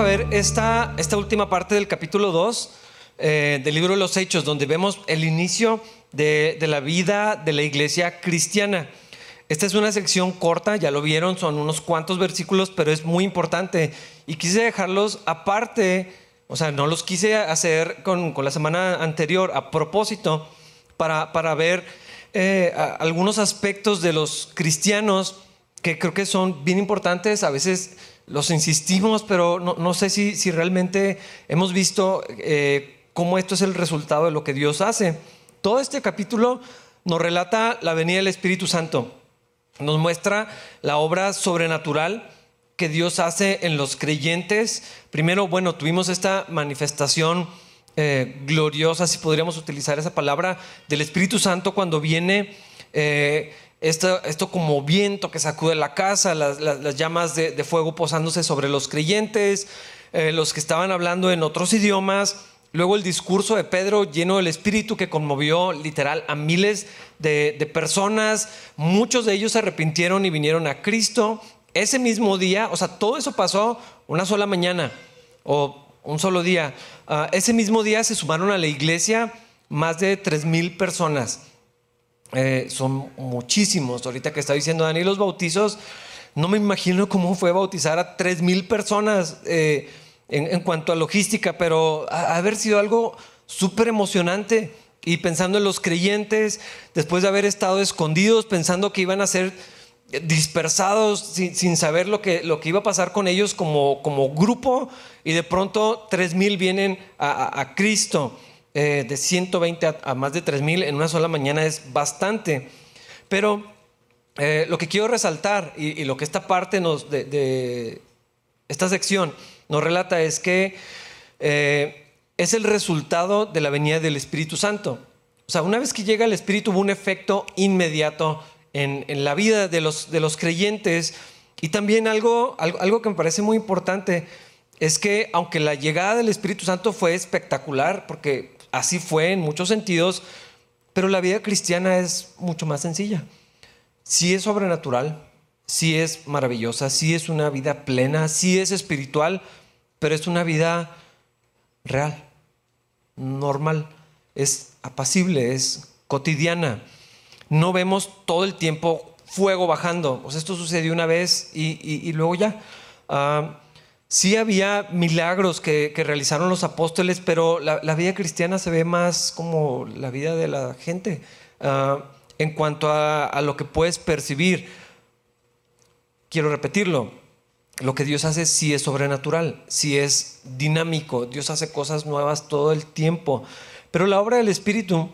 a ver esta, esta última parte del capítulo 2 eh, del libro de los Hechos, donde vemos el inicio de, de la vida de la iglesia cristiana. Esta es una sección corta, ya lo vieron, son unos cuantos versículos, pero es muy importante. Y quise dejarlos aparte, o sea, no los quise hacer con, con la semana anterior a propósito, para, para ver eh, algunos aspectos de los cristianos que creo que son bien importantes. A veces los insistimos, pero no, no sé si, si, realmente hemos visto eh, cómo esto es el resultado de lo que Dios hace. Todo este capítulo nos relata la venida del Espíritu Santo. Nos muestra la obra sobrenatural que Dios hace en los creyentes. Primero, bueno, tuvimos esta manifestación eh, gloriosa, si podríamos utilizar esa palabra, del Espíritu Santo cuando viene eh, esto, como viento que sacude la casa, las, llamas de, fuego posándose sobre los creyentes, eh, los que estaban hablando en otros idiomas. Luego el discurso de Pedro lleno del Espíritu que conmovió literal a miles de, personas. Muchos de ellos se arrepintieron y vinieron a Cristo. Ese mismo día, o sea, todo eso pasó una sola mañana o un solo día. Uh, ese mismo día se sumaron a la iglesia más de tres mil personas. Eh, son muchísimos. Ahorita que está diciendo Dani los bautizos, no me imagino cómo fue bautizar a tres mil personas eh, en, en, cuanto a logística, pero ha, haber sido algo súper emocionante. Y pensando en los creyentes, después de haber estado escondidos, pensando que iban a ser dispersados sin, sin, saber lo que, lo que iba a pasar con ellos como, como grupo y de pronto 3.000 vienen a, a, a Cristo. Eh, de 120 a, más de 3.000 en una sola mañana es bastante. Pero eh, lo que quiero resaltar y, lo que esta parte de, esta sección nos relata es que eh, es el resultado de la venida del Espíritu Santo. O sea, una vez que llega el Espíritu hubo un efecto inmediato en, en la vida de los, de los creyentes. Y también algo, algo, algo, que me parece muy importante es que aunque la llegada del Espíritu Santo fue espectacular, porque así fue en muchos sentidos, pero la vida cristiana es mucho más sencilla. Sí es sobrenatural, sí es maravillosa, sí es una vida plena, sí es espiritual, pero es una vida real, normal, es apacible, es cotidiana no vemos todo el tiempo fuego bajando. Pues esto sucedió una vez y, y, luego ya. Uh, sí había milagros que, realizaron los apóstoles, pero la, vida cristiana se ve más como la vida de la gente uh, en cuanto a, lo que puedes percibir. Quiero repetirlo. Lo que Dios hace sí es sobrenatural, sí es dinámico. Dios hace cosas nuevas todo el tiempo. Pero la obra del Espíritu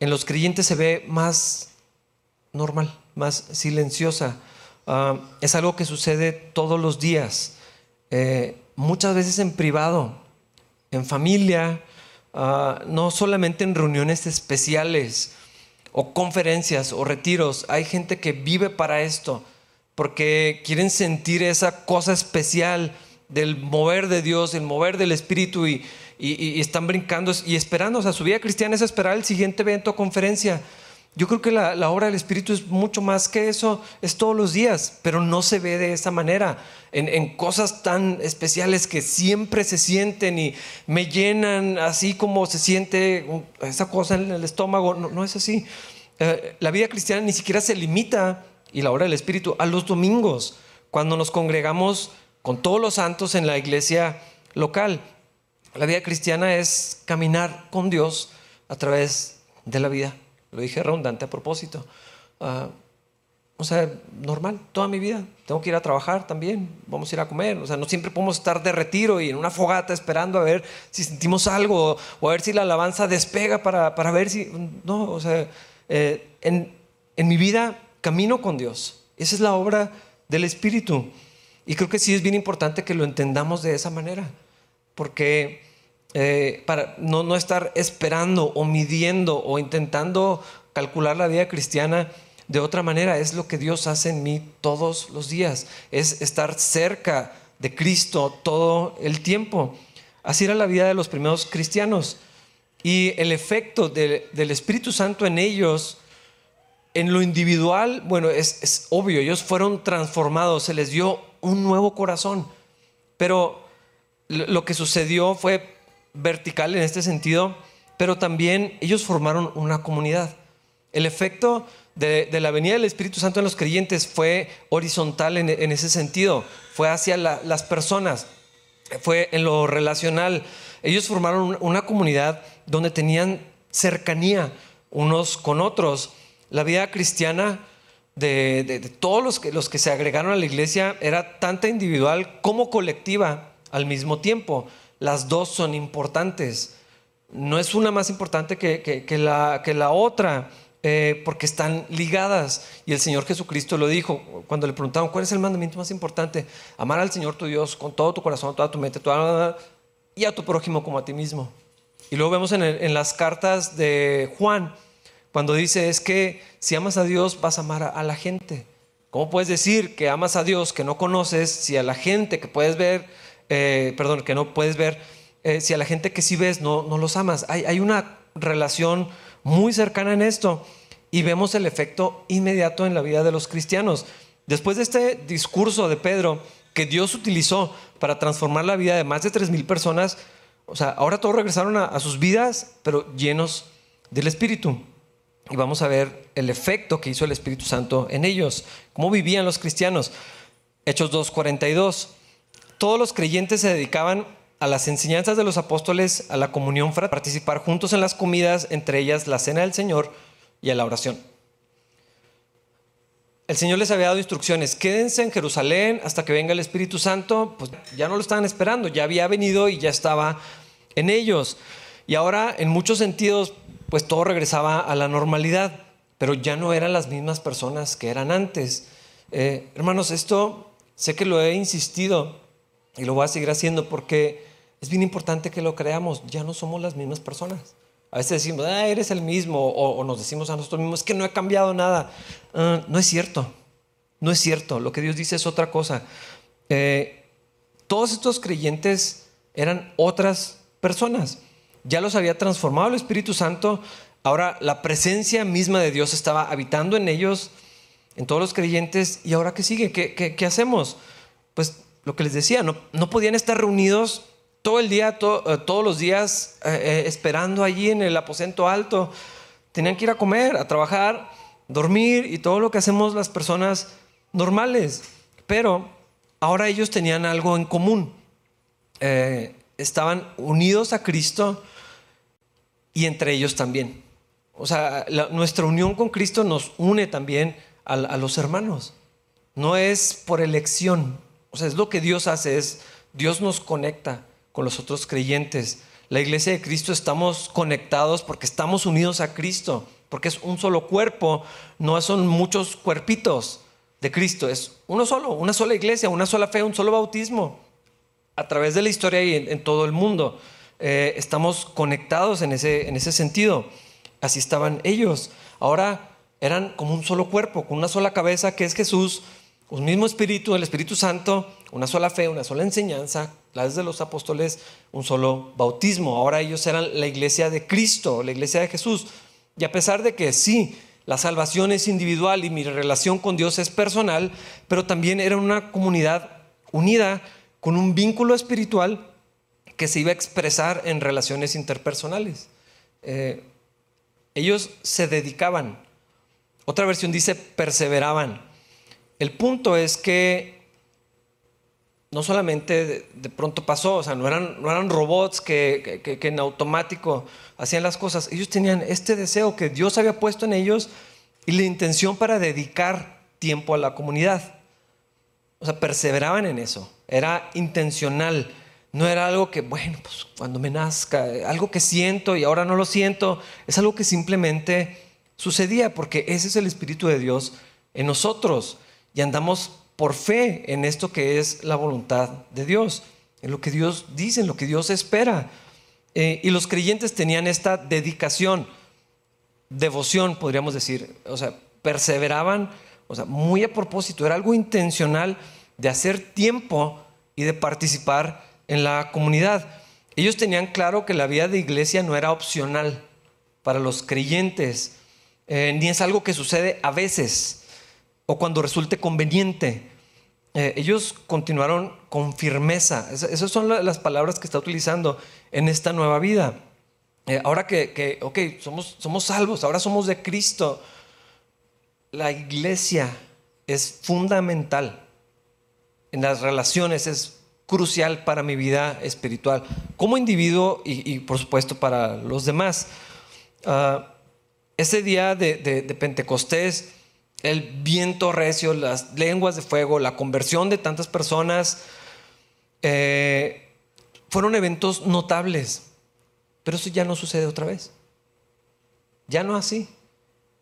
en los creyentes se ve más normal, más silenciosa. Uh, es algo que sucede todos los días, eh, muchas veces en privado, en familia, uh, no solamente en reuniones especiales o conferencias o retiros. Hay gente que vive para esto porque quieren sentir esa cosa especial del mover de Dios, el mover del Espíritu y, y, y están brincando y esperando. O sea, su vida cristiana es esperar el siguiente evento o conferencia. Yo creo que la, la, obra del Espíritu es mucho más que eso, es todos los días, pero no se ve de esa manera, en, en, cosas tan especiales que siempre se sienten y me llenan así como se siente esa cosa en el estómago, no, no es así. Eh, la vida cristiana ni siquiera se limita, y la obra del Espíritu, a los domingos, cuando nos congregamos con todos los santos en la iglesia local. La vida cristiana es caminar con Dios a través de la vida. Lo dije redundante a propósito. Uh, o sea, normal, toda mi vida. Tengo que ir a trabajar también, vamos a ir a comer. O sea, no siempre podemos estar de retiro y en una fogata esperando a ver si sentimos algo o a ver si la alabanza despega para, para ver si... No, o sea, eh, en, en mi vida camino con Dios. Esa es la obra del Espíritu. Y creo que sí es bien importante que lo entendamos de esa manera, porque eh, para no, no estar esperando o midiendo o intentando calcular la vida cristiana de otra manera, es lo que Dios hace en mí todos los días, es estar cerca de Cristo todo el tiempo. Así era la vida de los primeros cristianos. Y el efecto de, del Espíritu Santo en ellos, en lo individual, bueno, es, es obvio, ellos fueron transformados, se les dio un nuevo corazón. Pero lo que sucedió fue vertical en este sentido, pero también ellos formaron una comunidad. El efecto de, la venida del Espíritu Santo en los creyentes fue horizontal en, ese sentido, fue hacia las personas, fue en lo relacional. Ellos formaron una comunidad donde tenían cercanía unos con otros. La vida cristiana de, todos los que, los que se agregaron a la iglesia era tanto individual como colectiva al mismo tiempo. Las dos son importantes. No es una más importante que, la, que la otra. Eh, porque están ligadas. Y el Señor Jesucristo lo dijo cuando le preguntaron, ¿cuál es el mandamiento más importante? Amar al Señor tu Dios con todo tu corazón, toda tu mente, toda, y a tu prójimo como a ti mismo. Y luego vemos en, en las cartas de Juan, cuando dice, es que si amas a Dios vas a amar a, la gente. ¿Cómo puedes decir que amas a Dios que no conoces si a la gente que puedes ver, eh, perdón, que no puedes ver, eh, si a la gente que sí ves no, no los amas? Hay, hay una relación muy cercana en esto y vemos el efecto inmediato en la vida de los cristianos. Después de este discurso de Pedro que Dios utilizó para transformar la vida de más de 3.000 personas, o sea, ahora todos regresaron a, sus vidas, pero llenos del Espíritu. Y vamos a ver el efecto que hizo el Espíritu Santo en ellos, cómo vivían los cristianos. Hechos 2.42. Todos los creyentes se dedicaban a las enseñanzas de los apóstoles, a la comunión, participar juntos en las comidas, entre ellas la cena del Señor y a la oración. El Señor les había dado instrucciones, quédense en Jerusalén hasta que venga el Espíritu Santo, pues ya no lo estaban esperando, ya había venido y ya estaba en ellos. Y ahora, en muchos sentidos, pues todo regresaba a la normalidad, pero ya no eran las mismas personas que eran antes. Eh, hermanos, esto sé que lo he insistido y lo voy a seguir haciendo porque es bien importante que lo creamos, ya no somos las mismas personas. A veces decimos, ah, eres el mismo, o, nos decimos a nosotros mismos, es que no he cambiado nada. Ah, no es cierto, no es cierto. Lo que Dios dice es otra cosa. Eh, todos estos creyentes eran otras personas. Ya los había transformado el Espíritu Santo. Ahora la presencia misma de Dios estaba habitando en ellos, en todos los creyentes. ¿Y ahora qué sigue? ¿Qué, qué, hacemos? Pues lo que les decía, no, podían estar reunidos todo el día, eh, todos los días, eh, eh, esperando allí en el aposento alto. Tenían que ir a comer, a trabajar, dormir y todo lo que hacemos las personas normales. Pero ahora ellos tenían algo en común. estaban unidos a Cristo y entre ellos también. O sea, nuestra unión con Cristo nos une también a los hermanos. No es por elección. O sea, es lo que Dios hace, es Dios nos conecta con los otros creyentes. La iglesia de Cristo estamos conectados porque estamos unidos a Cristo, porque es un solo cuerpo, no son muchos cuerpitos de Cristo, es uno solo, una sola iglesia, una sola fe, un solo bautismo. A través de la historia y en, todo el mundo eh, estamos conectados en ese, en ese sentido. Así estaban ellos. Ahora eran como un solo cuerpo, con una sola cabeza que es Jesús, un mismo espíritu, el Espíritu Santo, una sola fe, una sola enseñanza, las de los apóstoles, un solo bautismo. Ahora ellos eran la iglesia de Cristo, la iglesia de Jesús. Y a pesar de que sí, la salvación es individual y mi relación con Dios es personal, pero también era una comunidad unida con un vínculo espiritual que se iba a expresar en relaciones interpersonales. Eh, ellos se dedicaban. Otra versión dice perseveraban. El punto es que no solamente de, pronto pasó, o sea, no eran, no eran robots que, en automático hacían las cosas, ellos tenían este deseo que Dios había puesto en ellos y la intención para dedicar tiempo a la comunidad. O sea, perseveraban en eso, era intencional, no era algo que, bueno, pues cuando me nazca, algo que siento y ahora no lo siento, es algo que simplemente sucedía porque ese es el Espíritu de Dios en nosotros y andamos por fe en esto que es la voluntad de Dios, en lo que Dios dice, en lo que Dios espera. Eh, y los creyentes tenían esta dedicación, devoción, podríamos decir, o sea, perseveraban, o sea, muy a propósito, era algo intencional de hacer tiempo y de participar en la comunidad. Ellos tenían claro que la vida de iglesia no era opcional para los creyentes, eh, ni es algo que sucede a veces, o cuando resulte conveniente. eh, ellos continuaron con firmeza. esas son las palabras que está utilizando en esta nueva vida. Eh, ahora que, ok, somos, salvos, ahora somos de Cristo. La iglesia es fundamental en las relaciones, es crucial para mi vida espiritual, como individuo y, por supuesto para los demás. Ah, ese día de, Pentecostés, el viento recio, las lenguas de fuego, la conversión de tantas personas, eh, fueron eventos notables. Pero eso ya no sucede otra vez. Ya no así.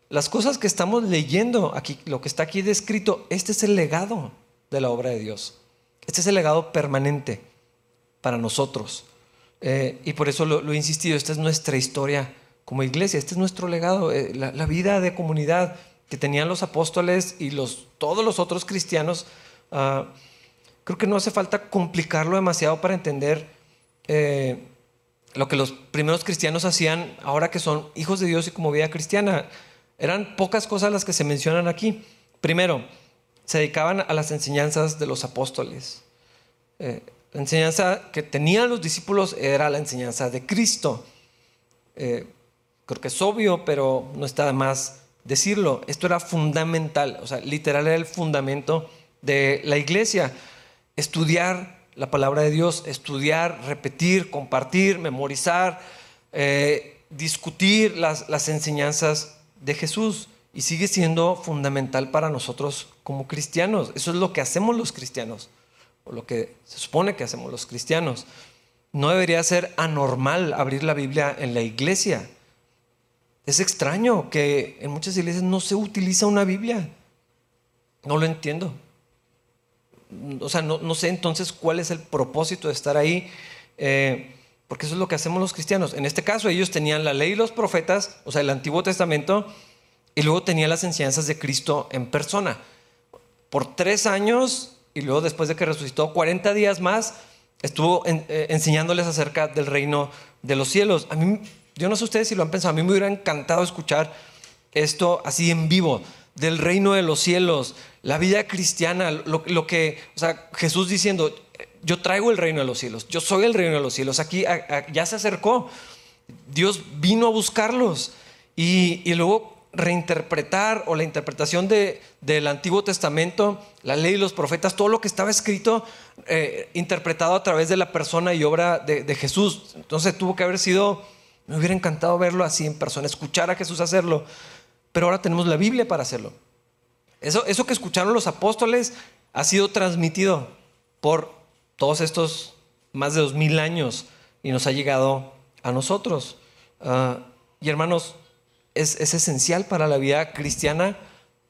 Las cosas que estamos leyendo aquí, lo que está aquí descrito, este es el legado de la obra de Dios. Este es el legado permanente para nosotros. Eh, y por eso lo, he insistido, esta es nuestra historia como iglesia, este es nuestro legado, eh, la, vida de comunidad que tenían los apóstoles y los, todos los otros cristianos. Ah, creo que no hace falta complicarlo demasiado para entender eh, lo que los primeros cristianos hacían ahora que son hijos de Dios y como vida cristiana. Eran pocas cosas las que se mencionan aquí. Primero, se dedicaban a las enseñanzas de los apóstoles. Eh, la enseñanza que tenían los discípulos era la enseñanza de Cristo. Eh, creo que es obvio, pero no está más decirlo. Esto era fundamental, o sea, literal era el fundamento de la iglesia. Estudiar la palabra de Dios, estudiar, repetir, compartir, memorizar, eh, discutir las, las enseñanzas de Jesús y sigue siendo fundamental para nosotros como cristianos. Eso es lo que hacemos los cristianos, o lo que se supone que hacemos los cristianos. No debería ser anormal abrir la Biblia en la iglesia. Es extraño que en muchas iglesias no se utiliza una Biblia. No lo entiendo. O sea, no, sé entonces cuál es el propósito de estar ahí. Eh, porque eso es lo que hacemos los cristianos. En este caso, ellos tenían la ley y los profetas, o sea, el Antiguo Testamento, y luego tenía las enseñanzas de Cristo en persona. Por tres años y luego después de que resucitó 40 días más, estuvo eh, enseñándoles acerca del reino de los cielos. A mí, yo no sé ustedes si lo han pensado, a mí me hubiera encantado escuchar esto así en vivo, del reino de los cielos, la vida cristiana, lo, que, o sea, Jesús diciendo, yo traigo el reino de los cielos, yo soy el reino de los cielos, aquí ya se acercó, Dios vino a buscarlos y, y luego reinterpretar o la interpretación de, del Antiguo Testamento, la ley y los profetas, todo lo que estaba escrito, eh, interpretado a través de la persona y obra de, Jesús. Entonces tuvo que haber sido, me hubiera encantado verlo así en persona, escuchar a Jesús hacerlo, pero ahora tenemos la Biblia para hacerlo. Eso, eso que escucharon los apóstoles ha sido transmitido por todos estos más de dos mil años y nos ha llegado a nosotros. Ah, y hermanos, es, esencial para la vida cristiana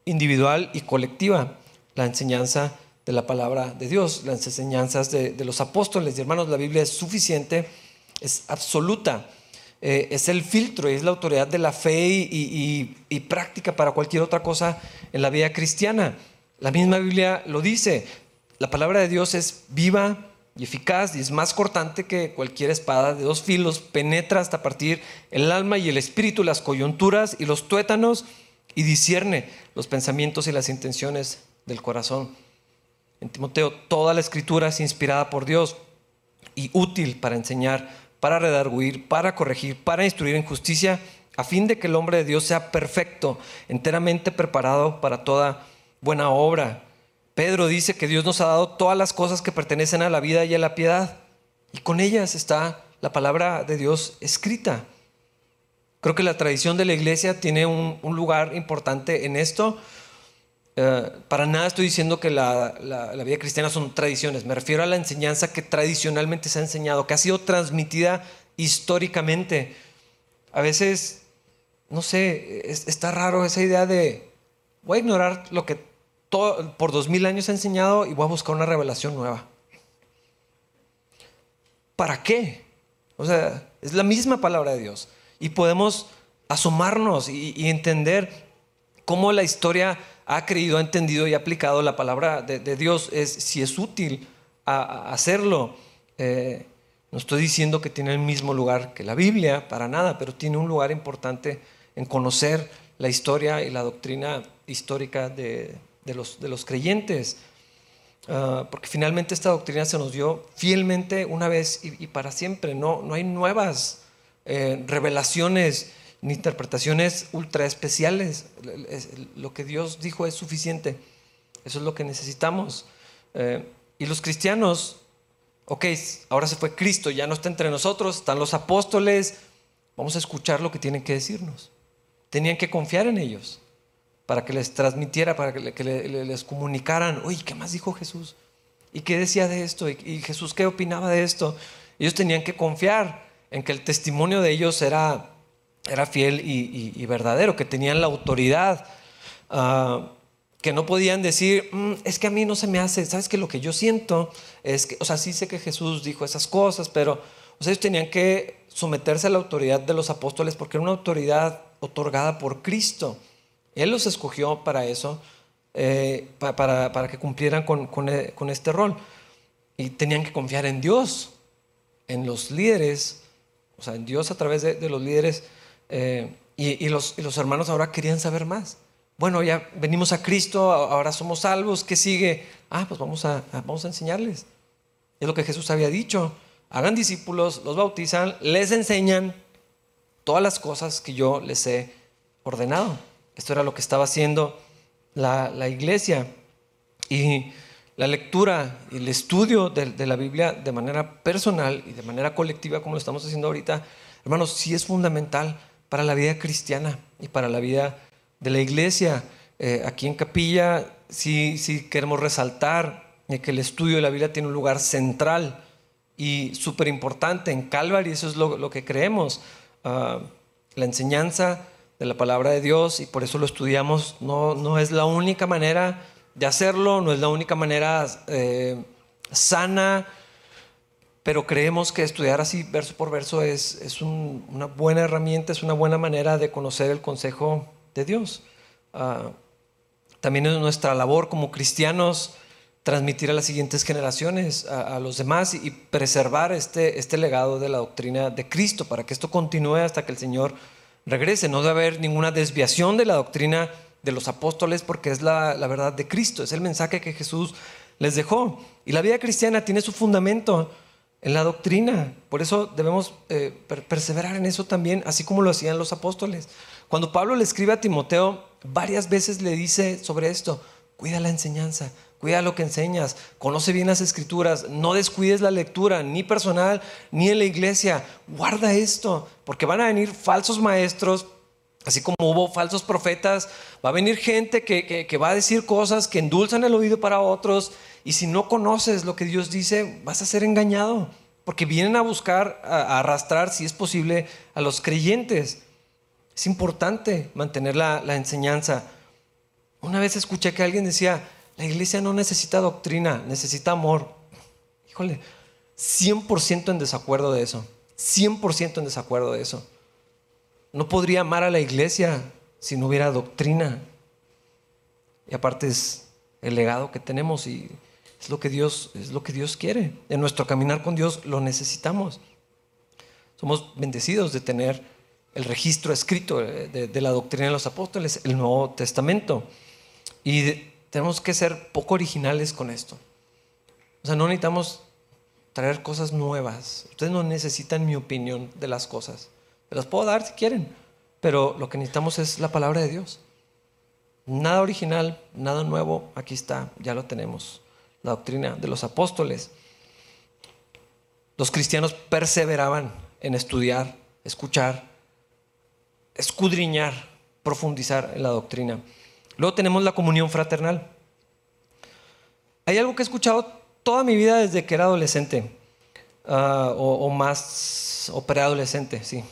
individual y colectiva, la enseñanza de la palabra de Dios, las enseñanzas de, los apóstoles y hermanos. La Biblia es suficiente, es absoluta, eh, es el filtro y es la autoridad de la fe y práctica para cualquier otra cosa en la vida cristiana. La misma Biblia lo dice, la palabra de Dios es viva, y eficaz y es más cortante que cualquier espada de dos filos, penetra hasta partir el alma y el espíritu, las coyunturas y los tuétanos y discierne los pensamientos y las intenciones del corazón. En Timoteo, toda la escritura es inspirada por Dios y útil para enseñar, para redarguir, para corregir, para instruir en justicia, a fin de que el hombre de Dios sea perfecto, enteramente preparado para toda buena obra. Pedro dice que Dios nos ha dado todas las cosas que pertenecen a la vida y a la piedad. Y con ellas está la palabra de Dios escrita. Creo que la tradición de la iglesia tiene un, lugar importante en esto. Eh, para nada estoy diciendo que la, la, vida cristiana son tradiciones. Me refiero a la enseñanza que tradicionalmente se ha enseñado, que ha sido transmitida históricamente. A veces, no sé, está raro esa idea de voy a ignorar lo que por dos mil años he enseñado y voy a buscar una revelación nueva. ¿Para qué? O sea, es la misma palabra de Dios. Y podemos asomarnos y, entender cómo la historia ha creído, ha entendido y ha aplicado la palabra de, Dios, es, si es útil a, hacerlo. Eh, no estoy diciendo que tiene el mismo lugar que la Biblia, para nada, pero tiene un lugar importante en conocer la historia y la doctrina histórica de, de los, de los creyentes. Ah, porque finalmente esta doctrina se nos dio fielmente una vez y, para siempre. No, no hay nuevas eh, revelaciones ni interpretaciones ultra especiales. Lo que Dios dijo es suficiente. Eso es lo que necesitamos. Eh, y los cristianos, ok, ahora se fue Cristo, ya no está entre nosotros, están los apóstoles, vamos a escuchar lo que tienen que decirnos. Tenían que confiar en ellos para que les transmitiera, para que, les comunicaran, oye, ¿qué más dijo Jesús? ¿Y qué decía de esto? ¿Y, Jesús qué opinaba de esto? Ellos tenían que confiar en que el testimonio de ellos era, era fiel y, verdadero, que tenían la autoridad, ah, que no podían decir, mm, es que a mí no se me hace, sabes que lo que yo siento es que, o sea, sí sé que Jesús dijo esas cosas, pero ellos tenían que someterse a la autoridad de los apóstoles porque era una autoridad otorgada por Cristo. Él los escogió para eso, eh, para, que cumplieran eh, con, este rol. Y tenían que confiar en Dios, en los líderes, o sea, en Dios a través de, los líderes. Eh, y, los, hermanos ahora querían saber más. Bueno, ya venimos a Cristo, ahora somos salvos, ¿qué sigue? Ah, pues vamos a, enseñarles. Es lo que Jesús había dicho. Hagan discípulos, los bautizan, les enseñan todas las cosas que yo les he ordenado. Esto era lo que estaba haciendo la, iglesia. Y la lectura y el estudio de, la Biblia de manera personal y de manera colectiva, como lo estamos haciendo ahorita, hermanos, sí es fundamental para la vida cristiana y para la vida de la iglesia. Eh, aquí en Capilla sí, sí queremos resaltar que el estudio de la Biblia tiene un lugar central y súper importante en Calvary, eso es lo, que creemos. Ah, la enseñanza de la palabra de Dios y por eso lo estudiamos. No, no es la única manera de hacerlo, no es la única manera eh, sana, pero creemos que estudiar así verso por verso es, es una buena herramienta, es una buena manera de conocer el consejo de Dios. Ah, también es nuestra labor como cristianos transmitir a las siguientes generaciones, a, a, los demás y preservar este, este legado de la doctrina de Cristo para que esto continúe hasta que el Señor regrese. No debe haber ninguna desviación de la doctrina de los apóstoles porque es la, verdad de Cristo, es el mensaje que Jesús les dejó. Y la vida cristiana tiene su fundamento en la doctrina. Por eso debemos eh, perseverar en eso también, así como lo hacían los apóstoles. Cuando Pablo le escribe a Timoteo, varias veces le dice sobre esto, cuida la enseñanza, Cuida lo que enseñas, conoce bien las escrituras, no descuides la lectura, ni personal, ni en la iglesia. Guarda esto, porque van a venir falsos maestros, así como hubo falsos profetas, va a venir gente que, va a decir cosas que endulzan el oído para otros, y si no conoces lo que Dios dice, vas a ser engañado, porque vienen a buscar, a, arrastrar, si es posible, a los creyentes. Es importante mantener la, la enseñanza. Una vez escuché que alguien decía, la iglesia no necesita doctrina, necesita amor. Híjole, 100% en desacuerdo de eso. 100% en desacuerdo de eso. No podría amar a la iglesia si no hubiera doctrina. Y aparte es el legado que tenemos y es lo que Dios, es lo que Dios quiere. En nuestro caminar con Dios lo necesitamos. Somos bendecidos de tener el registro escrito de, la doctrina de los apóstoles, el Nuevo Testamento. Y tenemos que ser poco originales con esto. O sea, no necesitamos traer cosas nuevas. Ustedes no necesitan mi opinión de las cosas. Se las puedo dar si quieren, pero lo que necesitamos es la palabra de Dios. Nada original, nada nuevo, aquí está, ya lo tenemos. La doctrina de los apóstoles. Los cristianos perseveraban en estudiar, escuchar, escudriñar, profundizar en la doctrina. Luego tenemos la comunión fraternal. Hay algo que he escuchado toda mi vida desde que era adolescente, ah, o, más, o preadolescente, sí.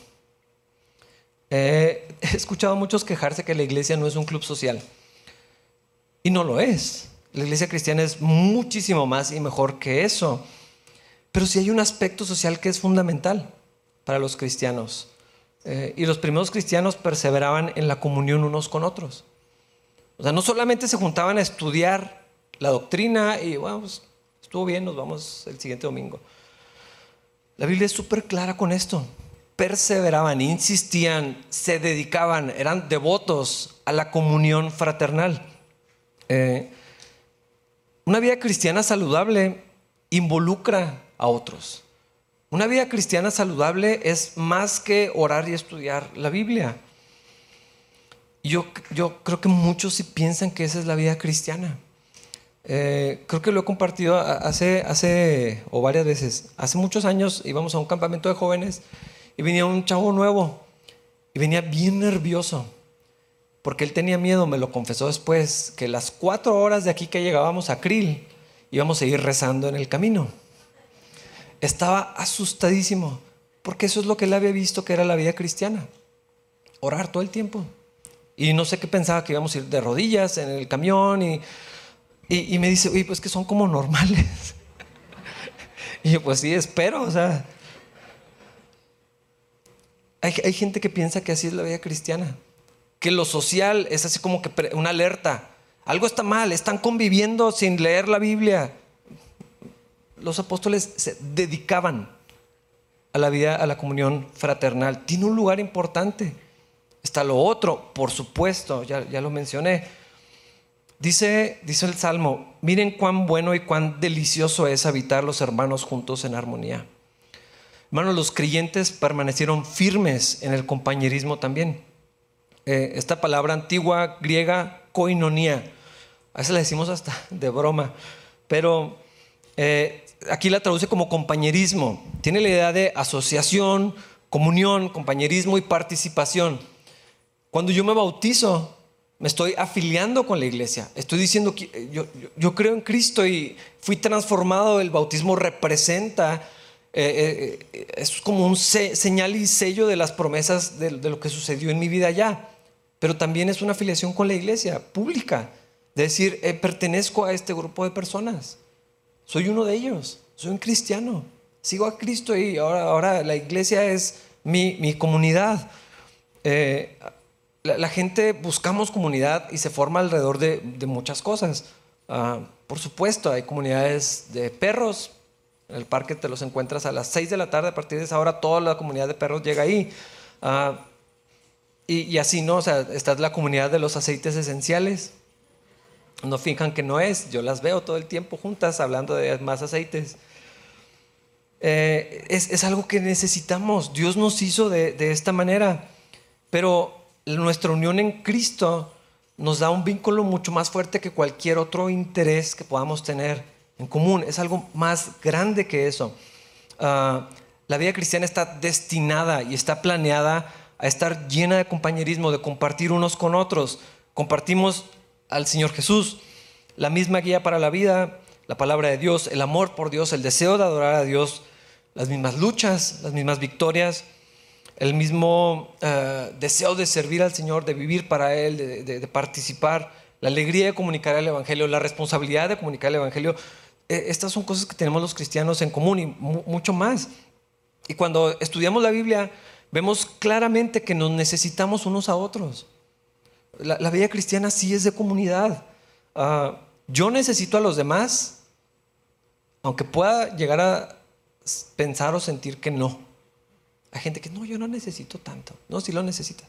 he escuchado a muchos quejarse que la iglesia no es un club social. Y no lo es. La iglesia cristiana es muchísimo más y mejor que eso. Pero sí hay un aspecto social que es fundamental para los cristianos. Eh, y los primeros cristianos perseveraban en la comunión unos con otros. O sea, no solamente se juntaban a estudiar la doctrina y, bueno, pues, estuvo bien, nos vamos el siguiente domingo. La Biblia es súper clara con esto. Perseveraban, insistían, se dedicaban, eran devotos a la comunión fraternal. Eh, Una vida cristiana saludable involucra a otros. Una vida cristiana saludable es más que orar y estudiar la Biblia. Yo, yo creo que muchos sí piensan que esa es la vida cristiana. Eh, creo que lo he compartido hace, hace, o varias veces. Hace muchos años íbamos a un campamento de jóvenes y venía un chavo nuevo y venía bien nervioso porque él tenía miedo, me lo confesó después, que las cuatro horas de aquí que llegábamos a Krill íbamos a ir rezando en el camino. Estaba asustadísimo, porque eso es lo que él había visto que era la vida cristiana, orar todo el tiempo. Y no sé qué pensaba que íbamos a ir de rodillas en el camión y, y, me dice, oye, pues que son como normales. y yo, pues sí, espero, o sea. Hay, gente que piensa que así es la vida cristiana que lo social es así como que una alerta. Algo está mal, están conviviendo sin leer la Biblia. Los apóstoles se dedicaban a la vida, a la comunión fraternal. Tiene un lugar importante. Está lo otro, por supuesto, ya, ya lo mencioné. Dice, dice el Salmo, miren cuán bueno y cuán delicioso es habitar los hermanos juntos en armonía. Hermanos, los creyentes permanecieron firmes en el compañerismo también. Eh, esta palabra antigua griega, koinonía. A veces la decimos hasta de broma, pero eh, aquí la traduce como compañerismo. Tiene la idea de asociación, comunión, compañerismo y participación. Cuando yo me bautizo, me estoy afiliando con la iglesia. Estoy diciendo que eh, yo, creo en Cristo y fui transformado. El bautismo representa, es como un señal y sello de las promesas de, lo que sucedió en mi vida ya pero también es una afiliación con la iglesia pública. De decir, eh, pertenezco a este grupo de personas. Soy uno de ellos. Soy un cristiano. Sigo a Cristo y ahora, ahora la iglesia es mi, comunidad. Eh, la, gente buscamos comunidad y se forma alrededor de, muchas cosas. Ah, por supuesto, hay comunidades de perros. En el parque te los encuentras a las 6 de la tarde. A partir de esa hora, toda la comunidad de perros llega ahí. Uh, y, así, ¿no? O sea, está la comunidad de los aceites esenciales. No finjan que no es, yo las veo todo el tiempo juntas hablando de más aceites. Eh, es, algo que necesitamos. Dios nos hizo de, de, esta manera, pero nuestra unión en Cristo nos da un vínculo mucho más fuerte que cualquier otro interés que podamos tener en común. Es algo más grande que eso. Ah, la vida cristiana está destinada y está planeada a estar llena de compañerismo, de compartir unos con otros. Compartimos al Señor Jesús, la misma guía para la vida, la palabra de Dios, el amor por Dios, el deseo de adorar a Dios, las mismas luchas, las mismas victorias, el mismo eh, deseo de servir al Señor, de vivir para Él, de, participar, la alegría de comunicar el Evangelio, la responsabilidad de comunicar el Evangelio. Eh, estas son cosas que tenemos los cristianos en común y mucho más. Y cuando estudiamos la Biblia, vemos claramente que nos necesitamos unos a otros. La, vida cristiana sí es de comunidad. Ah, yo necesito a los demás, aunque pueda llegar a pensar o sentir que no. Hay gente que no, yo no necesito tanto. No, si lo necesitas.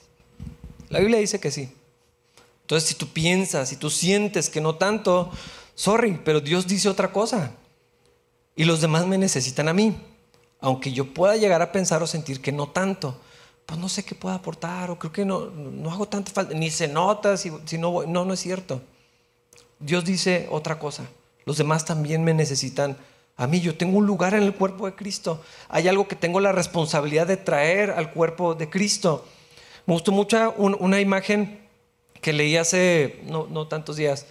La Biblia dice que sí. Entonces, si tú piensas, si tú sientes que no tanto, sorry, pero Dios dice otra cosa. Y los demás me necesitan a mí aunque yo pueda llegar a pensar o sentir que no tanto, pues no sé qué puedo aportar o creo que no, no hago tanta falta, ni se nota si, si no voy. No, no es cierto. Dios dice otra cosa. Los demás también me necesitan a mí. Yo tengo un lugar en el cuerpo de Cristo. Hay algo que tengo la responsabilidad de traer al cuerpo de Cristo. Me gustó mucho una imagen que leí hace no, no tantos días,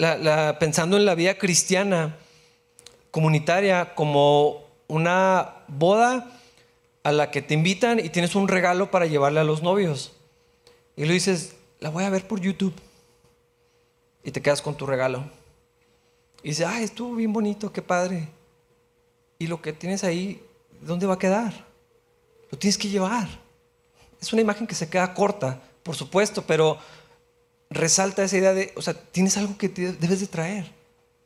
ah, pensando en la vida cristiana comunitaria como una boda a la que te invitan y tienes un regalo para llevarle a los novios. Y lo dices, la voy a ver por YouTube. Y te quedas con tu regalo. Y dices, ay, estuvo bien bonito, qué padre. Y lo que tienes ahí, ¿dónde va a quedar? Lo tienes que llevar. Es una imagen que se queda corta, por supuesto, pero resalta esa idea de, o sea, tienes algo que debes de traer,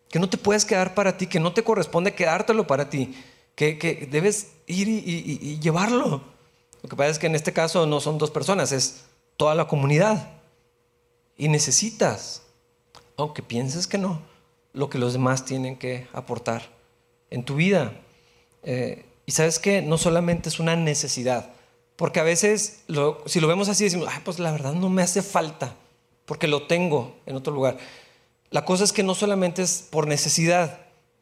que no te puedes quedar para ti, que no te corresponde quedártelo para ti que, debes ir y, llevarlo. Lo que pasa es que en este caso no son dos personas, es toda la comunidad. Y necesitas, aunque pienses que no, lo que los demás tienen que aportar en tu vida. Eh, y sabes que no solamente es una necesidad, porque a veces si lo vemos así decimos, pues la verdad no me hace falta, porque lo tengo en otro lugar. La cosa es que no solamente es por necesidad,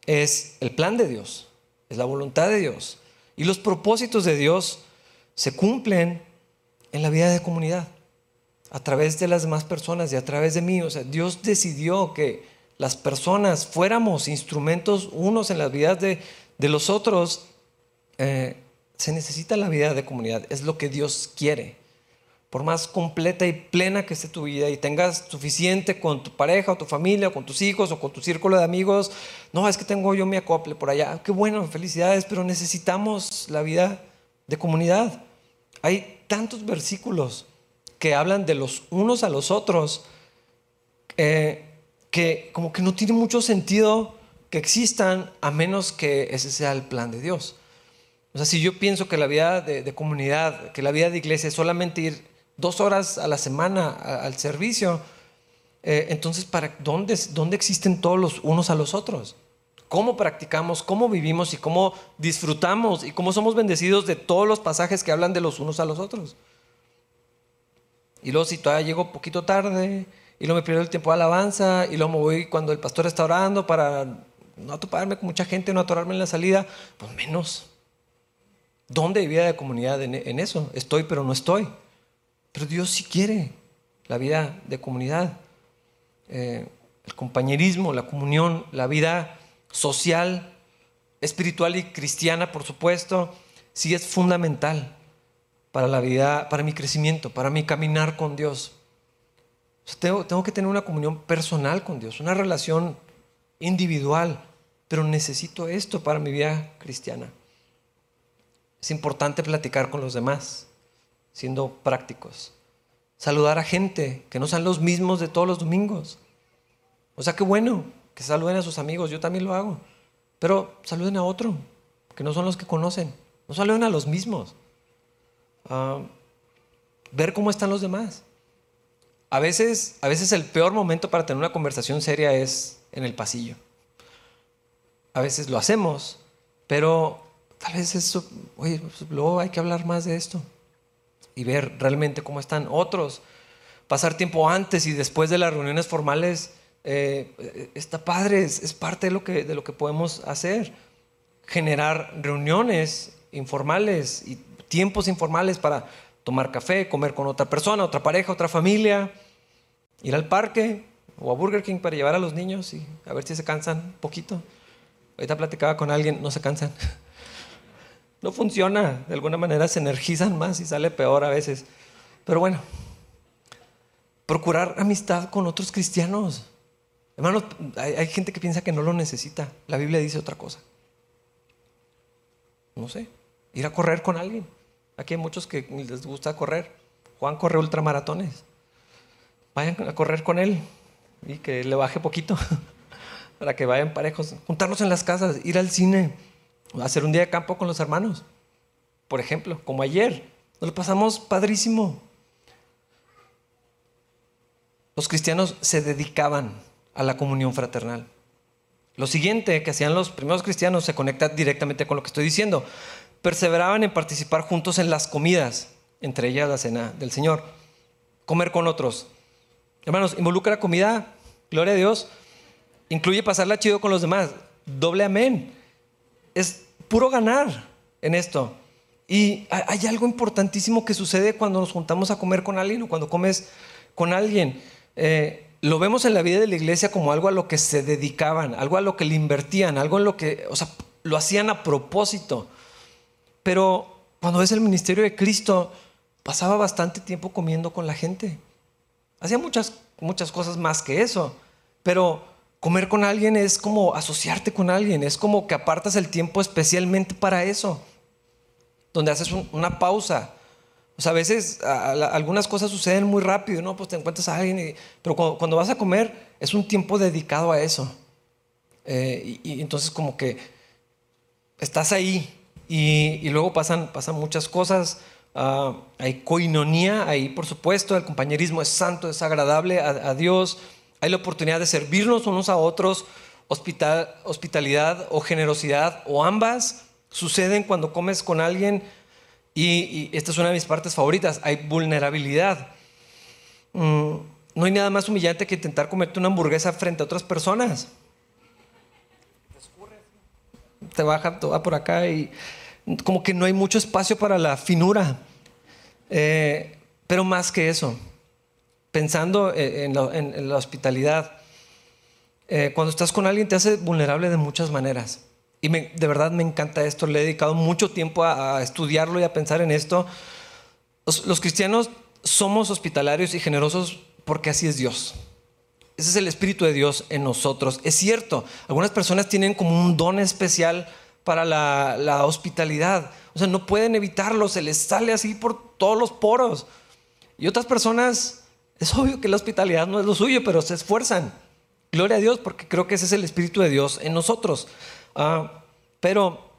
es el plan de Dios, es la voluntad de Dios. Y los propósitos de Dios se cumplen en la vida de comunidad, a través de las demás personas y a través de mí. O sea, Dios decidió que las personas fuéramos instrumentos unos en las vidas de, los otros. Eh, se necesita la vida de comunidad, es lo que Dios quiere. Por más completa y plena que esté tu vida y tengas suficiente con tu pareja o tu familia o con tus hijos o con tu círculo de amigos, no, es que tengo yo mi acople por allá, qué bueno, felicidades, pero necesitamos la vida de comunidad. Hay tantos versículos que hablan de los unos a los otros eh, que como que no tiene mucho sentido que existan a menos que ese sea el plan de Dios. O sea, si yo pienso que la vida de, comunidad, que la vida de iglesia es solamente ir dos horas a la semana al servicio, eh, entonces, ¿para dónde, dónde existen todos los unos a los otros? cómo practicamos, cómo vivimos y cómo disfrutamos y cómo somos bendecidos de todos los pasajes que hablan de los unos a los otros. Y luego si todavía llego poquito tarde y luego me pierdo el tiempo de alabanza y luego me voy cuando el pastor está orando para no atoparme con mucha gente, no atorarme en la salida, pues menos. ¿Dónde vida de comunidad en, eso? Estoy pero no estoy. Pero Dios sí quiere la vida de comunidad. Eh, el compañerismo, la comunión, la vida social, espiritual y cristiana, por supuesto, sí es fundamental para la vida, para mi crecimiento, para mi caminar con Dios. tengo, tengo que tener una comunión personal con Dios, una relación individual, pero necesito esto para mi vida cristiana. Es importante platicar con los demás, siendo prácticos. Saludar a gente que no sean los mismos de todos los domingos. O sea, qué bueno que saluden a sus amigos, yo también lo hago. Pero saluden a otro, que no son los que conocen. No saluden a los mismos. Ah, ver cómo están los demás. A veces, a veces el peor momento para tener una conversación seria es en el pasillo. A veces lo hacemos, pero tal vez eso, oye, pues, luego hay que hablar más de esto y ver realmente cómo están otros. Pasar tiempo antes y después de las reuniones formales eh, está padre, es, parte de lo, que, de lo que podemos hacer. Generar reuniones informales y tiempos informales para tomar café, comer con otra persona, otra pareja, otra familia, ir al parque o a Burger King para llevar a los niños y a ver si se cansan un poquito. Ahorita platicaba con alguien, no se cansan. No funciona, de alguna manera se energizan más y sale peor a veces. Pero bueno, procurar amistad con otros cristianos. Hermanos, hay, gente que piensa que no lo necesita. La Biblia dice otra cosa. No sé, ir a correr con alguien. Aquí hay muchos que les gusta correr. Juan corre ultramaratones. Vayan a correr con él y que le baje poquito para que vayan parejos. Juntarnos en las casas, ir al cine, hacer un día de campo con los hermanos. Por ejemplo, como ayer. Nos lo pasamos padrísimo. Los cristianos se dedicaban a la comunión fraternal. Lo siguiente que hacían los primeros cristianos se conecta directamente con lo que estoy diciendo. Perseveraban en participar juntos en las comidas, entre ellas la cena del Señor. Comer con otros. Hermanos, involucra comida, gloria a Dios. Incluye pasarla chido con los demás. Doble amén. Es puro ganar en esto. Y hay algo importantísimo que sucede cuando nos juntamos a comer con alguien o cuando comes con alguien. Eh, lo vemos en la vida de la iglesia como algo a lo que se dedicaban, algo a lo que le invertían, algo en lo que, o sea, lo hacían a propósito. Pero cuando ves el ministerio de Cristo, pasaba bastante tiempo comiendo con la gente. Hacía muchas, muchas cosas más que eso, pero comer con alguien es como asociarte con alguien, es como que apartas el tiempo especialmente para eso, donde haces una pausa, o sea, a veces algunas cosas suceden muy rápido, ¿no? Pues te encuentras a alguien, pero cuando, vas a comer es un tiempo dedicado a eso. Eh, y, entonces como que estás ahí y, luego pasan, muchas cosas. Ah, hay coinonía ahí, por supuesto, el compañerismo es santo, es agradable a, a Dios. Hay la oportunidad de servirnos unos a otros hospitalidad o generosidad o ambas suceden cuando comes con alguien y, esta es una de mis partes favoritas, hay vulnerabilidad. Mm, no hay nada más humillante que intentar comerte una hamburguesa frente a otras personas. Te baja, te va por acá y como que no hay mucho espacio para la finura. Eh, pero más que eso, pensando eh, en la, hospitalidad, eh, cuando estás con alguien te hace vulnerable de muchas maneras. Y de verdad me encanta esto, le he dedicado mucho tiempo a, estudiarlo y a pensar en esto. los, cristianos somos hospitalarios y generosos porque así es Dios. Ese es el Espíritu de Dios en nosotros. Es cierto, algunas personas tienen como un don especial para la, hospitalidad. O sea, no pueden evitarlo, se les sale así por todos los poros. Y otras personas, es obvio que la hospitalidad no es lo suyo, pero se esfuerzan. Gloria a Dios, porque creo que ese es el Espíritu de Dios en nosotros. Ah, pero,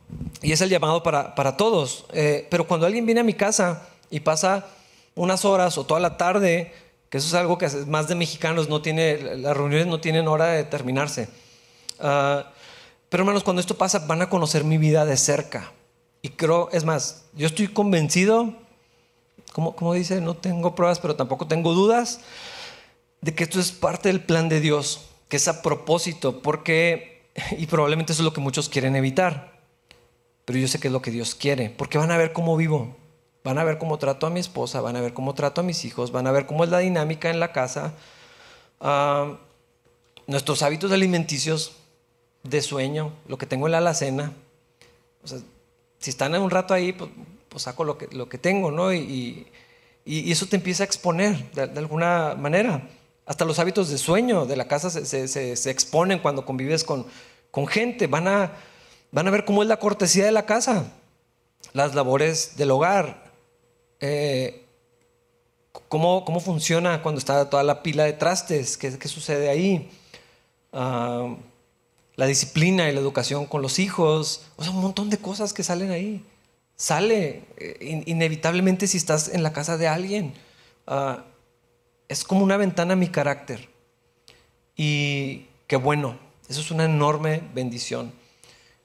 y es el llamado para, todos. Eh, pero cuando alguien viene a mi casa y pasa unas horas o toda la tarde, que eso es algo que más de mexicanos, no tiene, las reuniones no tienen hora de terminarse. Ah, pero hermanos, cuando esto pasa, van a conocer mi vida de cerca. Y creo, es más, yo estoy convencido, como, como dice, no tengo pruebas, pero tampoco tengo dudas, de que esto es parte del plan de Dios, que es a propósito, porque, y probablemente eso es lo que muchos quieren evitar, pero yo sé que es lo que Dios quiere, porque van a ver cómo vivo, van a ver cómo trato a mi esposa, van a ver cómo trato a mis hijos, van a ver cómo es la dinámica en la casa, ah, nuestros hábitos alimenticios de sueño, lo que tengo en la alacena. O sea, si están un rato ahí, pues, pues, saco lo que, lo que tengo, ¿no? Y, y, eso te empieza a exponer de, alguna manera. Hasta los hábitos de sueño de la casa se, se, se, exponen cuando convives con, con gente. Van a, van a ver cómo es la cortesía de la casa, las labores del hogar, eh, cómo, cómo, funciona cuando está toda la pila de trastes, qué, qué sucede ahí. Uh, la disciplina y la educación con los hijos, o sea, un montón de cosas que salen ahí. Sale eh, inevitablemente si estás en la casa de alguien. Ah, es como una ventana a mi carácter. Y qué bueno, eso es una enorme bendición.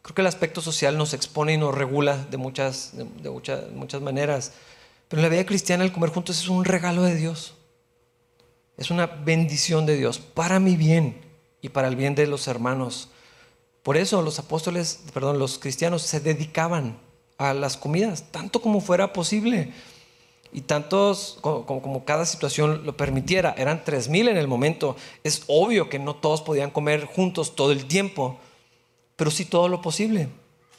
Creo que el aspecto social nos expone y nos regula de muchas, de, muchas, maneras. Pero en la vida cristiana el comer juntos es un regalo de Dios. Es una bendición de Dios para mi bien y para el bien de los hermanos. Por eso los apóstoles, perdón, los cristianos se dedicaban a las comidas, tanto como fuera posible. Y tantos como, cada situación lo permitiera. Eran tres mil en el momento. Es obvio que no todos podían comer juntos todo el tiempo, pero sí todo lo posible.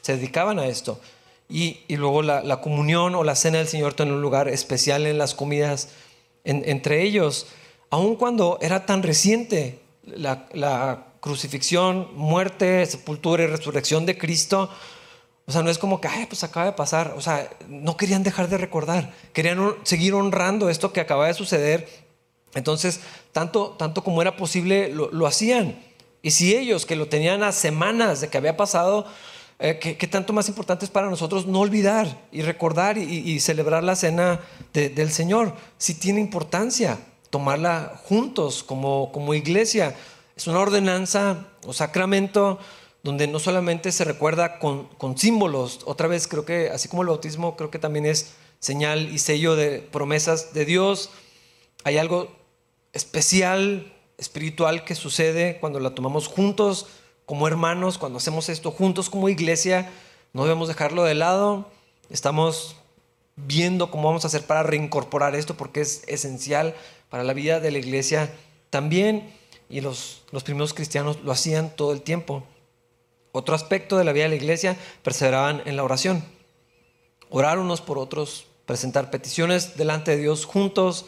Se dedicaban a esto. Y, luego la, comunión o la cena del Señor en un lugar especial en las comidas entre ellos. Aun cuando era tan reciente la crucifixión, muerte, sepultura y resurrección de Cristo, o sea, no es como que, ay, pues acaba de pasar. O sea, no querían dejar de recordar, querían seguir honrando esto que acaba de suceder. Entonces, tanto, tanto como era posible, lo, hacían. Y si ellos, que lo tenían a semanas de que había pasado, eh, ¿qué, tanto más importante es para nosotros no olvidar y recordar y, celebrar la cena del Señor? Si tiene importancia tomarla juntos como, como iglesia. Es una ordenanza o sacramento donde no solamente se recuerda con, símbolos, otra vez creo que, así como el bautismo, creo que también es señal y sello de promesas de Dios. Hay algo especial, espiritual que sucede cuando la tomamos juntos como hermanos, cuando hacemos esto juntos como iglesia. No debemos dejarlo de lado. Estamos viendo cómo vamos a hacer para reincorporar esto porque es esencial para la vida de la iglesia también y los, primeros cristianos lo hacían todo el tiempo. Otro aspecto de la vida de la iglesia, perseveraban en la oración. Orar unos por otros, presentar peticiones delante de Dios juntos,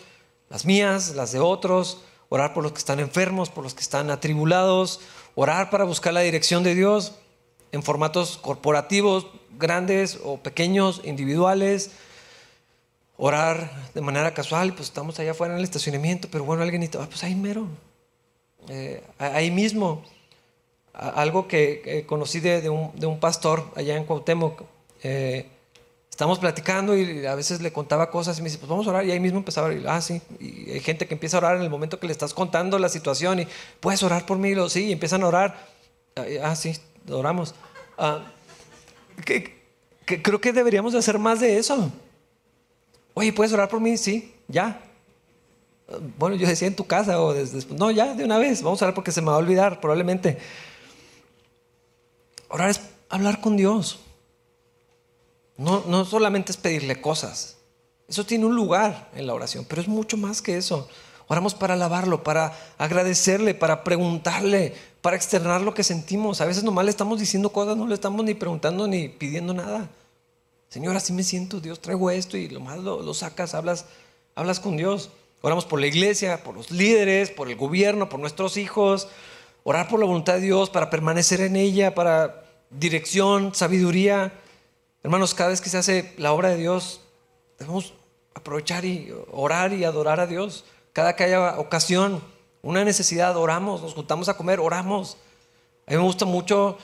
las mías, las de otros, orar por los que están enfermos, por los que están atribulados, orar para buscar la dirección de Dios en formatos corporativos, grandes o pequeños, individuales. Orar de manera casual, pues estamos allá afuera en el estacionamiento, pero bueno, alguien dice, ah, pues ahí mero, eh, ahí mismo. Algo que conocí de, un, pastor allá en Cuauhtémoc. Eh, estamos platicando y a veces le contaba cosas y me dice, pues vamos a orar. Y ahí mismo empezaba a orar. Ah, sí. Y hay gente que empieza a orar en el momento que le estás contando la situación y puedes orar por mí. Sí, y empiezan a orar. Ah, sí, oramos. Ah, creo que deberíamos de hacer más de eso. Oye, ¿puedes orar por mí? Sí, ya. Bueno, yo decía en tu casa o No, ya, de una vez. Vamos a orar porque se me va a olvidar, probablemente. Orar es hablar con Dios. No, no solamente es pedirle cosas. Eso tiene un lugar en la oración, pero es mucho más que eso. Oramos para alabarlo, para agradecerle, para preguntarle, para externar lo que sentimos. A veces nomás le estamos diciendo cosas, no le estamos ni preguntando ni pidiendo nada. Señor, así me siento, Dios, traigo esto y lo más lo, sacas, hablas, hablas con Dios. Oramos por la iglesia, por los líderes, por el gobierno, por nuestros hijos. Orar por la voluntad de Dios para permanecer en ella, para dirección, sabiduría. Hermanos, cada vez que se hace la obra de Dios, debemos aprovechar y orar y adorar a Dios. Cada que haya ocasión, una necesidad, oramos, nos juntamos a comer, oramos. A mí me gusta mucho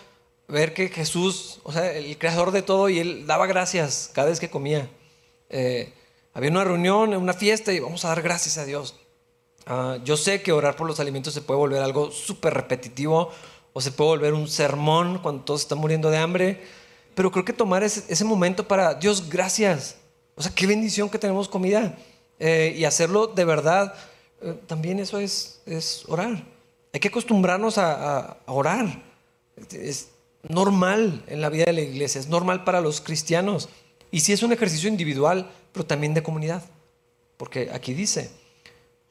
ver que Jesús, o sea, el creador de todo, y él daba gracias cada vez que comía. Eh, había una reunión, una fiesta y vamos a dar gracias a Dios. Ah, yo sé que orar por los alimentos se puede volver algo súper repetitivo o se puede volver un sermón cuando todos están muriendo de hambre, pero creo que tomar ese, momento para Dios, gracias. O sea, qué bendición que tenemos comida. Eh, y hacerlo de verdad, eh, también eso es, es, orar. Hay que acostumbrarnos a, orar. Es normal en la vida de la iglesia, es normal para los cristianos. Y si es un ejercicio individual, pero también de comunidad. Porque aquí dice,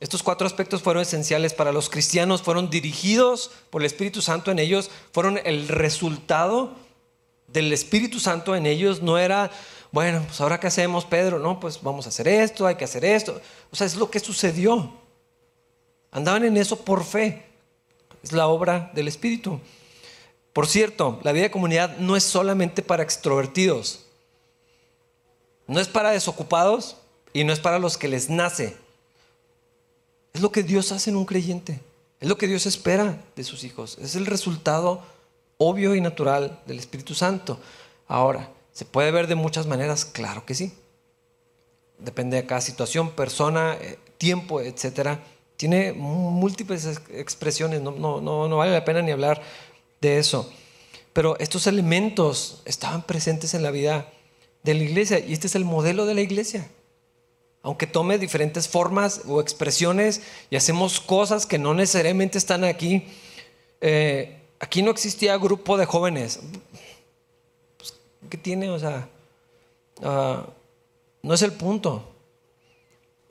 estos cuatro aspectos fueron esenciales para los cristianos, fueron dirigidos por el Espíritu Santo en ellos, fueron el resultado del Espíritu Santo en ellos, no era bueno, pues ahora qué hacemos, Pedro, no, pues vamos a hacer esto, hay que hacer esto. O sea, es lo que sucedió. Andaban en eso por fe. Es la obra del Espíritu. Por cierto, la vida de comunidad no es solamente para extrovertidos. No es para desocupados y no es para los que les nace. Es lo que Dios hace en un creyente. Es lo que Dios espera de sus hijos. Es el resultado obvio y natural del Espíritu Santo. Ahora, ¿Se puede ver de muchas maneras? Claro que sí. Depende de cada situación, persona, eh, tiempo, etc. Tiene múltiples expresiones, no, no, no, vale la pena ni hablar de eso. Pero estos elementos estaban presentes en la vida de la iglesia y este es el modelo de la iglesia. Aunque tome diferentes formas o expresiones y hacemos cosas que no necesariamente están aquí, eh, aquí no existía grupo de jóvenes. ¿Qué tiene? O sea, ah, no es el punto,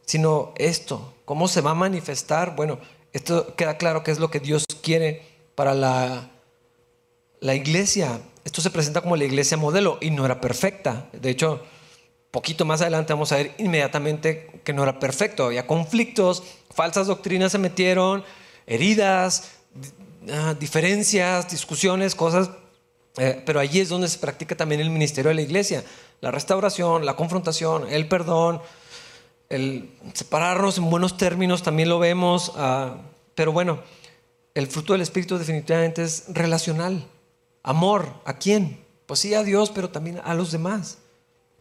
sino esto, cómo se va a manifestar. Bueno, esto queda claro que es lo que Dios quiere para la, la iglesia. Esto se presenta como la iglesia modelo y no era perfecta. De hecho, poquito más adelante vamos a ver inmediatamente que no era perfecto. Había conflictos, falsas doctrinas se metieron, heridas, ah, diferencias, discusiones, cosas eh, pero allí es donde se practica también el ministerio de la iglesia. La restauración, la confrontación, el perdón, el separarnos en buenos términos también lo vemos. Ah, pero bueno, el fruto del Espíritu definitivamente es relacional. Amor, ¿a quién? Pues sí, a Dios, pero también a los demás.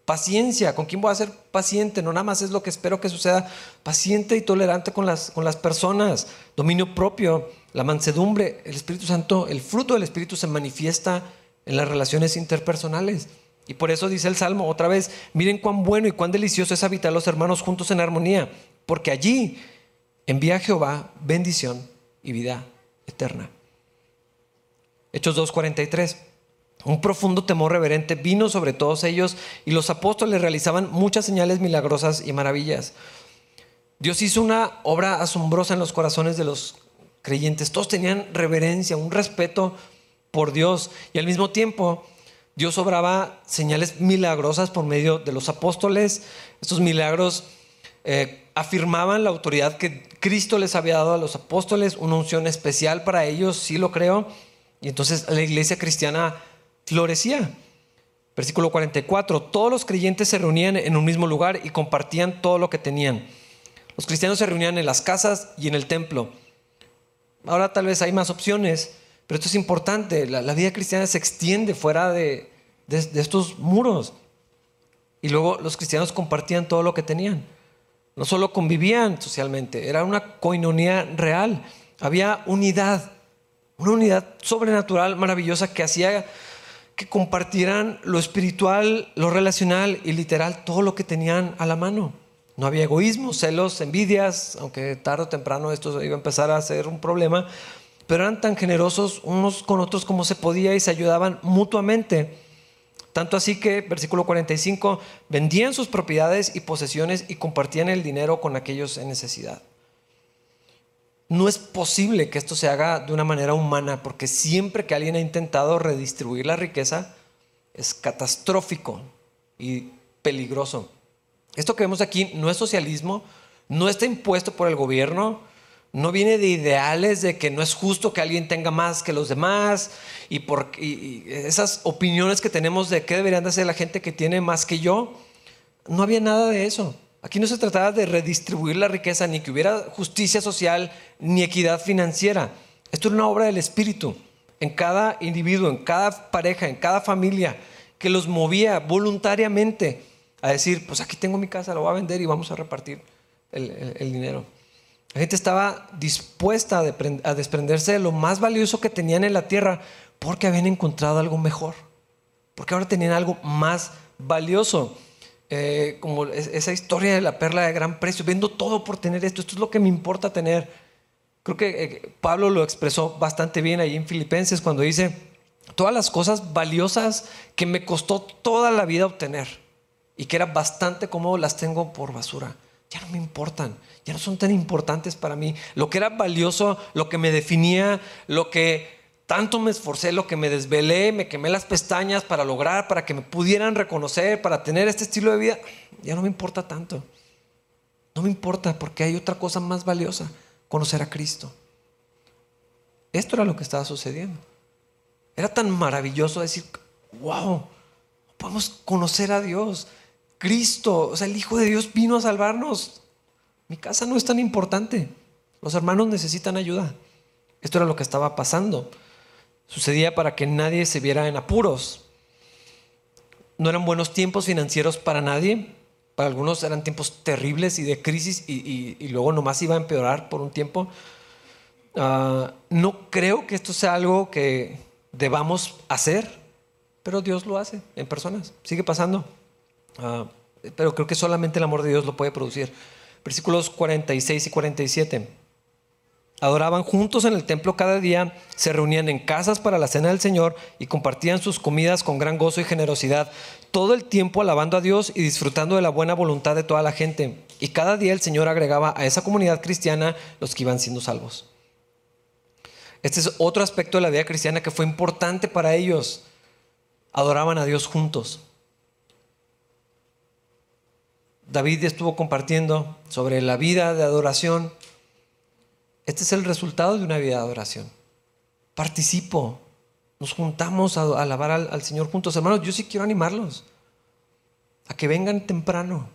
Paciencia, ¿con quién voy a ser paciente? No nada más es lo que espero que suceda. Paciente y tolerante con las, con las personas. Dominio propio, la mansedumbre. El Espíritu Santo, el fruto del Espíritu se manifiesta en las relaciones interpersonales. Y por eso dice el Salmo otra vez, miren cuán bueno y cuán delicioso es habitar los hermanos juntos en armonía, porque allí envía Jehová bendición y vida eterna. Hechos 2.43. Un profundo temor reverente vino sobre todos ellos y los apóstoles realizaban muchas señales milagrosas y maravillas. Dios hizo una obra asombrosa en los corazones de los creyentes. Todos tenían reverencia, un respeto por Dios. Y al mismo tiempo, Dios obraba señales milagrosas por medio de los apóstoles. Estos milagros eh, afirmaban la autoridad que Cristo les había dado a los apóstoles, una unción especial para ellos, sí lo creo. Y entonces la iglesia cristiana florecía. Versículo 44, todos los creyentes se reunían en un mismo lugar y compartían todo lo que tenían. Los cristianos se reunían en las casas y en el templo. Ahora tal vez hay más opciones, pero esto es importante, la, vida cristiana se extiende fuera de, estos muros. Y luego los cristianos compartían todo lo que tenían. No solo convivían socialmente, era una coinonía real. Había unidad Una unidad sobrenatural maravillosa que hacía que compartieran lo espiritual, lo relacional y literal, todo lo que tenían a la mano. No había egoísmo, celos, envidias, aunque tarde o temprano esto iba a empezar a ser un problema, pero eran tan generosos unos con otros como se podía y se ayudaban mutuamente. Tanto así que, versículo 45, vendían sus propiedades y posesiones y compartían el dinero con aquellos en necesidad. No es posible que esto se haga de una manera humana, porque siempre que alguien ha intentado redistribuir la riqueza, es catastrófico y peligroso. Esto que vemos aquí no es socialismo, no está impuesto por el gobierno, no viene de ideales de que no es justo que alguien tenga más que los demás y por esas opiniones que tenemos de qué deberían de hacer la gente que tiene más que yo. No había nada de eso. Aquí no se trataba de redistribuir la riqueza, ni que hubiera justicia social, ni equidad financiera. Esto era una obra del Espíritu en cada individuo, en cada pareja, en cada familia, que los movía voluntariamente a decir, pues aquí tengo mi casa, lo voy a vender y vamos a repartir el, dinero. La gente estaba dispuesta a, desprenderse de lo más valioso que tenían en la tierra porque habían encontrado algo mejor, porque ahora tenían algo más valioso. Eh, como esa historia de la perla de gran precio, vendo todo por tener esto, esto es lo que me importa tener. Creo que eh, Pablo lo expresó bastante bien ahí en Filipenses cuando dice, todas las cosas valiosas que me costó toda la vida obtener y que era bastante cómodo, las tengo por basura. Ya no me importan, ya no son tan importantes para mí. Lo que era valioso, lo que me definía, lo que tanto me esforcé, lo que me desvelé, me quemé las pestañas para lograr, para que me pudieran reconocer, para tener este estilo de vida, ya no me importa tanto. No me importa porque hay otra cosa más valiosa, conocer a Cristo. Esto era lo que estaba sucediendo. Era tan maravilloso decir, wow, podemos conocer a Dios. Cristo, o sea, el Hijo de Dios vino a salvarnos. Mi casa no es tan importante. Los hermanos necesitan ayuda. Esto era lo que estaba pasando. Sucedía para que nadie se viera en apuros. No eran buenos tiempos financieros para nadie. Para algunos eran tiempos terribles y de crisis y, luego nomás iba a empeorar por un tiempo. Ah, no creo que esto sea algo que debamos hacer, pero Dios lo hace en personas. Sigue pasando. Ah, pero creo que solamente el amor de Dios lo puede producir. Versículos 46 y 47. Adoraban juntos en el templo cada día, se reunían en casas para la cena del Señor y compartían sus comidas con gran gozo y generosidad, todo el tiempo alabando a Dios y disfrutando de la buena voluntad de toda la gente. Y cada día el Señor agregaba a esa comunidad cristiana los que iban siendo salvos. Este es otro aspecto de la vida cristiana que fue importante para ellos. Adoraban a Dios juntos. David estuvo compartiendo sobre la vida de adoración. Este es el resultado de una vida de adoración. Participo, nos juntamos a alabar al, Señor juntos. Hermanos, yo sí quiero animarlos a que vengan temprano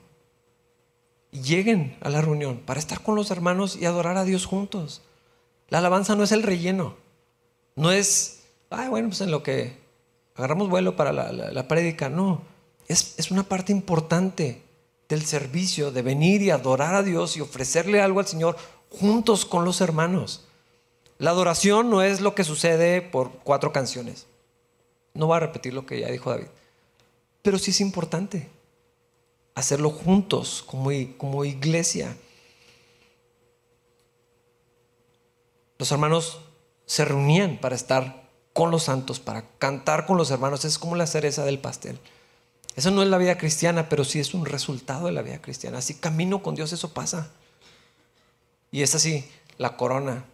y lleguen a la reunión para estar con los hermanos y adorar a Dios juntos. La alabanza no es el relleno, no es, ay, bueno, pues en lo que agarramos vuelo para la, la, prédica, no, es, es una parte importante del servicio, de venir y adorar a Dios y ofrecerle algo al Señor juntos con los hermanos. La adoración no es lo que sucede por cuatro canciones. No va a repetir lo que ya dijo David. Pero sí es importante hacerlo juntos como, iglesia. Los hermanos se reunían para estar con los santos, para cantar con los hermanos. Es como la cereza del pastel. Eso no es la vida cristiana, pero sí es un resultado de la vida cristiana. Así camino con Dios, eso pasa. Y es así, la corona.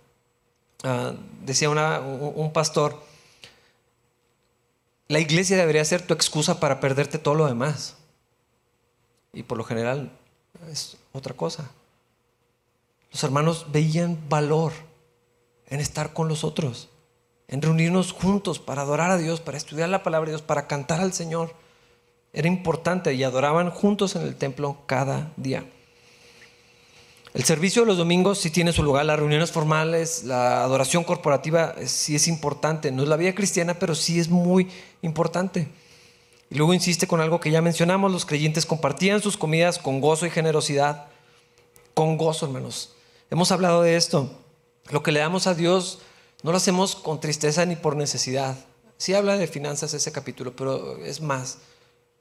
Ah, decía un pastor, la iglesia debería ser tu excusa para perderte todo lo demás. Y por lo general es otra cosa. Los hermanos veían valor en estar con los otros, en reunirnos juntos para adorar a Dios, para estudiar la palabra de Dios, para cantar al Señor. Era importante y adoraban juntos en el templo cada día. El servicio de los domingos sí tiene su lugar, las reuniones formales, la adoración corporativa sí es importante. No es la vida cristiana, pero sí es muy importante. Y luego insiste con algo que ya mencionamos, los creyentes compartían sus comidas con gozo y generosidad. Con gozo, hermanos. Hemos hablado de esto. Lo que le damos a Dios no lo hacemos con tristeza ni por necesidad. Sí habla de finanzas ese capítulo, pero es más.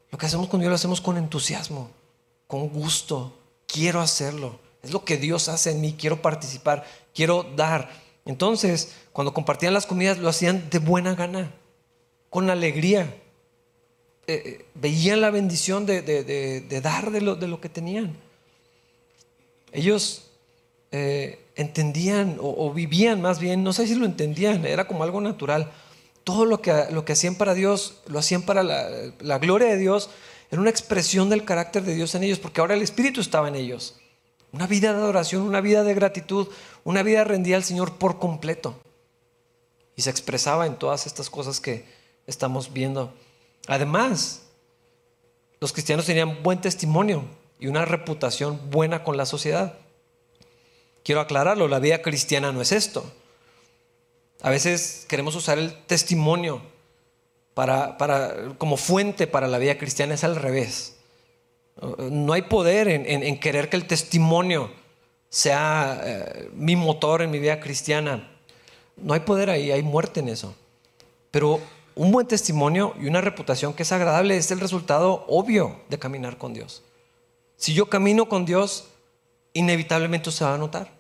Lo que hacemos con Dios lo hacemos con entusiasmo, con gusto. Quiero hacerlo. Es lo que Dios hace en mí. Quiero participar, quiero dar. Entonces, cuando compartían las comidas, lo hacían de buena gana, con alegría. Eh, eh, veían la bendición de, dar de lo, de lo, que tenían. Ellos eh, entendían o, vivían más bien, no sé si lo entendían, era como algo natural. Todo lo que, lo que hacían para Dios, lo hacían para la gloria de Dios, era una expresión del carácter de Dios en ellos, porque ahora el Espíritu estaba en ellos. Una vida de adoración, una vida de gratitud, una vida rendida al Señor por completo. Y se expresaba en todas estas cosas que estamos viendo. Además, los cristianos tenían buen testimonio y una reputación buena con la sociedad. Quiero aclararlo, la vida cristiana no es esto. A veces queremos usar el testimonio para, como fuente para la vida cristiana, es al revés. No hay poder en, querer que el testimonio sea eh, mi motor en mi vida cristiana. No hay poder ahí, hay muerte en eso. Pero un buen testimonio y una reputación que es agradable es el resultado obvio de caminar con Dios. Si yo camino con Dios, inevitablemente se va a notar.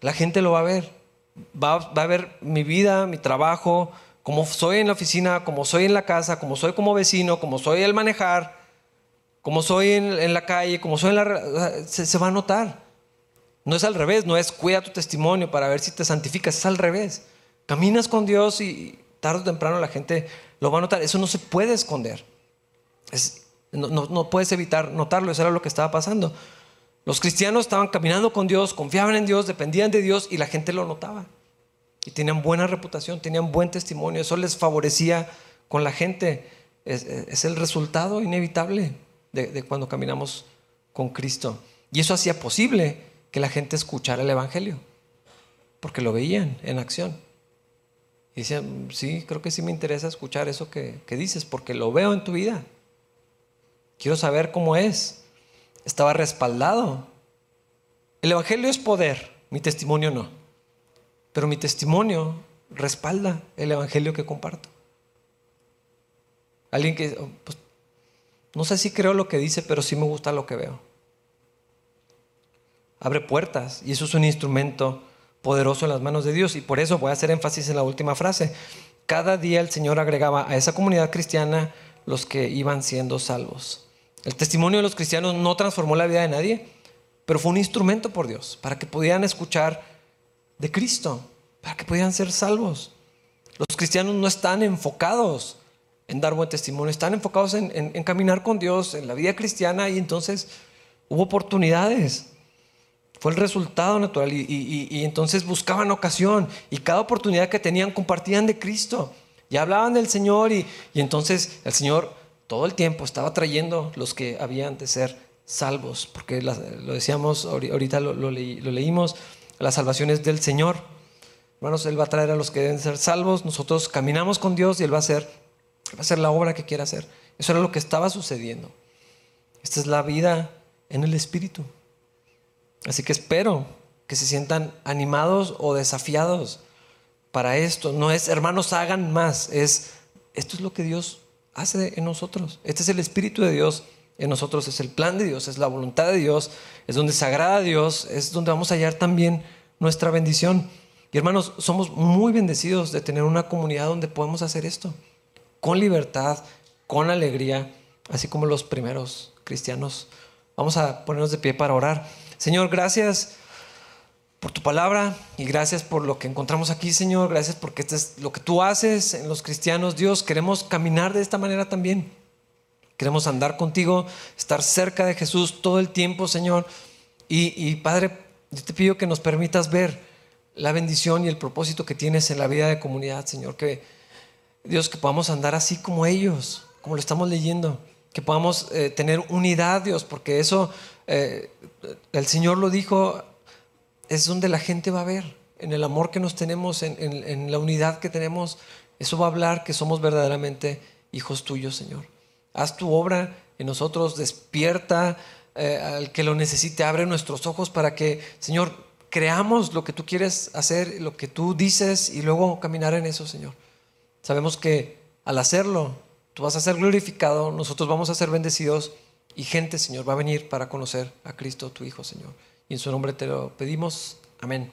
La gente lo va a ver. Va, a ver mi vida, mi trabajo, como soy en la oficina, como soy en la casa, como soy como vecino, como soy al manejar, como soy en, la calle, como soy en la... Se, se va a notar. No es al revés, no es cuida tu testimonio para ver si te santificas, es al revés. Caminas con Dios y, tarde o temprano la gente lo va a notar. Eso no se puede esconder. no, puedes evitar notarlo. Eso era lo que estaba pasando. Los cristianos estaban caminando con Dios, confiaban en Dios, dependían de Dios y la gente lo notaba. Y tenían buena reputación, tenían buen testimonio. Eso les favorecía con la gente. Es, el resultado inevitable de cuando caminamos con Cristo. Y eso hacía posible que la gente escuchara el Evangelio, porque lo veían en acción. Y decía, sí, creo que sí me interesa escuchar eso que, dices, porque lo veo en tu vida. Quiero saber cómo es. Estaba respaldado. El Evangelio es poder, mi testimonio no. Pero mi testimonio respalda el Evangelio que comparto. Alguien que, oh, pues, no sé si creo lo que dice, pero sí me gusta lo que veo. Abre puertas y eso es un instrumento poderoso en las manos de Dios. Y por eso voy a hacer énfasis en la última frase. Cada día el Señor agregaba a esa comunidad cristiana los que iban siendo salvos. El testimonio de los cristianos no transformó la vida de nadie, pero fue un instrumento por Dios para que pudieran escuchar de Cristo, para que pudieran ser salvos. Los cristianos no están enfocados en dar buen testimonio, están enfocados en, caminar con Dios, en la vida cristiana y entonces hubo oportunidades. Fue el resultado natural y, entonces buscaban ocasión y cada oportunidad que tenían compartían de Cristo y hablaban del Señor y, entonces el Señor todo el tiempo estaba trayendo los que habían de ser salvos, porque lo decíamos, ahorita lo, leímos, la salvación es del Señor. Hermanos, Él va a traer a los que deben ser salvos, nosotros caminamos con Dios y Él va a hacer, va a hacer la obra que quiera hacer. Eso era lo que estaba sucediendo. Esta es la vida en el Espíritu. Así que espero que se sientan animados o desafiados para esto. No es, hermanos, hagan más. Es, esto es lo que Dios hace en nosotros. Este es el Espíritu de Dios en nosotros. Es el plan de Dios, es la voluntad de Dios. Es donde se agrada a Dios. Es donde vamos a hallar también nuestra bendición. Y hermanos, somos muy bendecidos de tener una comunidad donde podemos hacer esto. Con libertad, con alegría, así como los primeros cristianos. Vamos a ponernos de pie para orar. Señor, gracias por tu palabra y gracias por lo que encontramos aquí, Señor. Gracias porque este es lo que tú haces en los cristianos. Dios, queremos caminar de esta manera también. Queremos andar contigo, estar cerca de Jesús todo el tiempo, Señor. Y, Padre, yo te pido que nos permitas ver la bendición y el propósito que tienes en la vida de comunidad, Señor. Que Dios, que podamos andar así como ellos, como lo estamos leyendo. Que podamos eh, tener unidad, Dios, porque eso eh, el Señor lo dijo, es donde la gente va a ver, en el amor que nos tenemos, en, la unidad que tenemos, eso va a hablar que somos verdaderamente hijos tuyos, Señor. Haz tu obra en nosotros, despierta eh, al que lo necesite, abre nuestros ojos para que, Señor, creamos lo que tú quieres hacer, lo que tú dices y luego caminar en eso, Señor. Sabemos que al hacerlo, tú vas a ser glorificado, nosotros vamos a ser bendecidos y gente, Señor, va a venir para conocer a Cristo, tu Hijo, Señor. Y en su nombre te lo pedimos. Amén.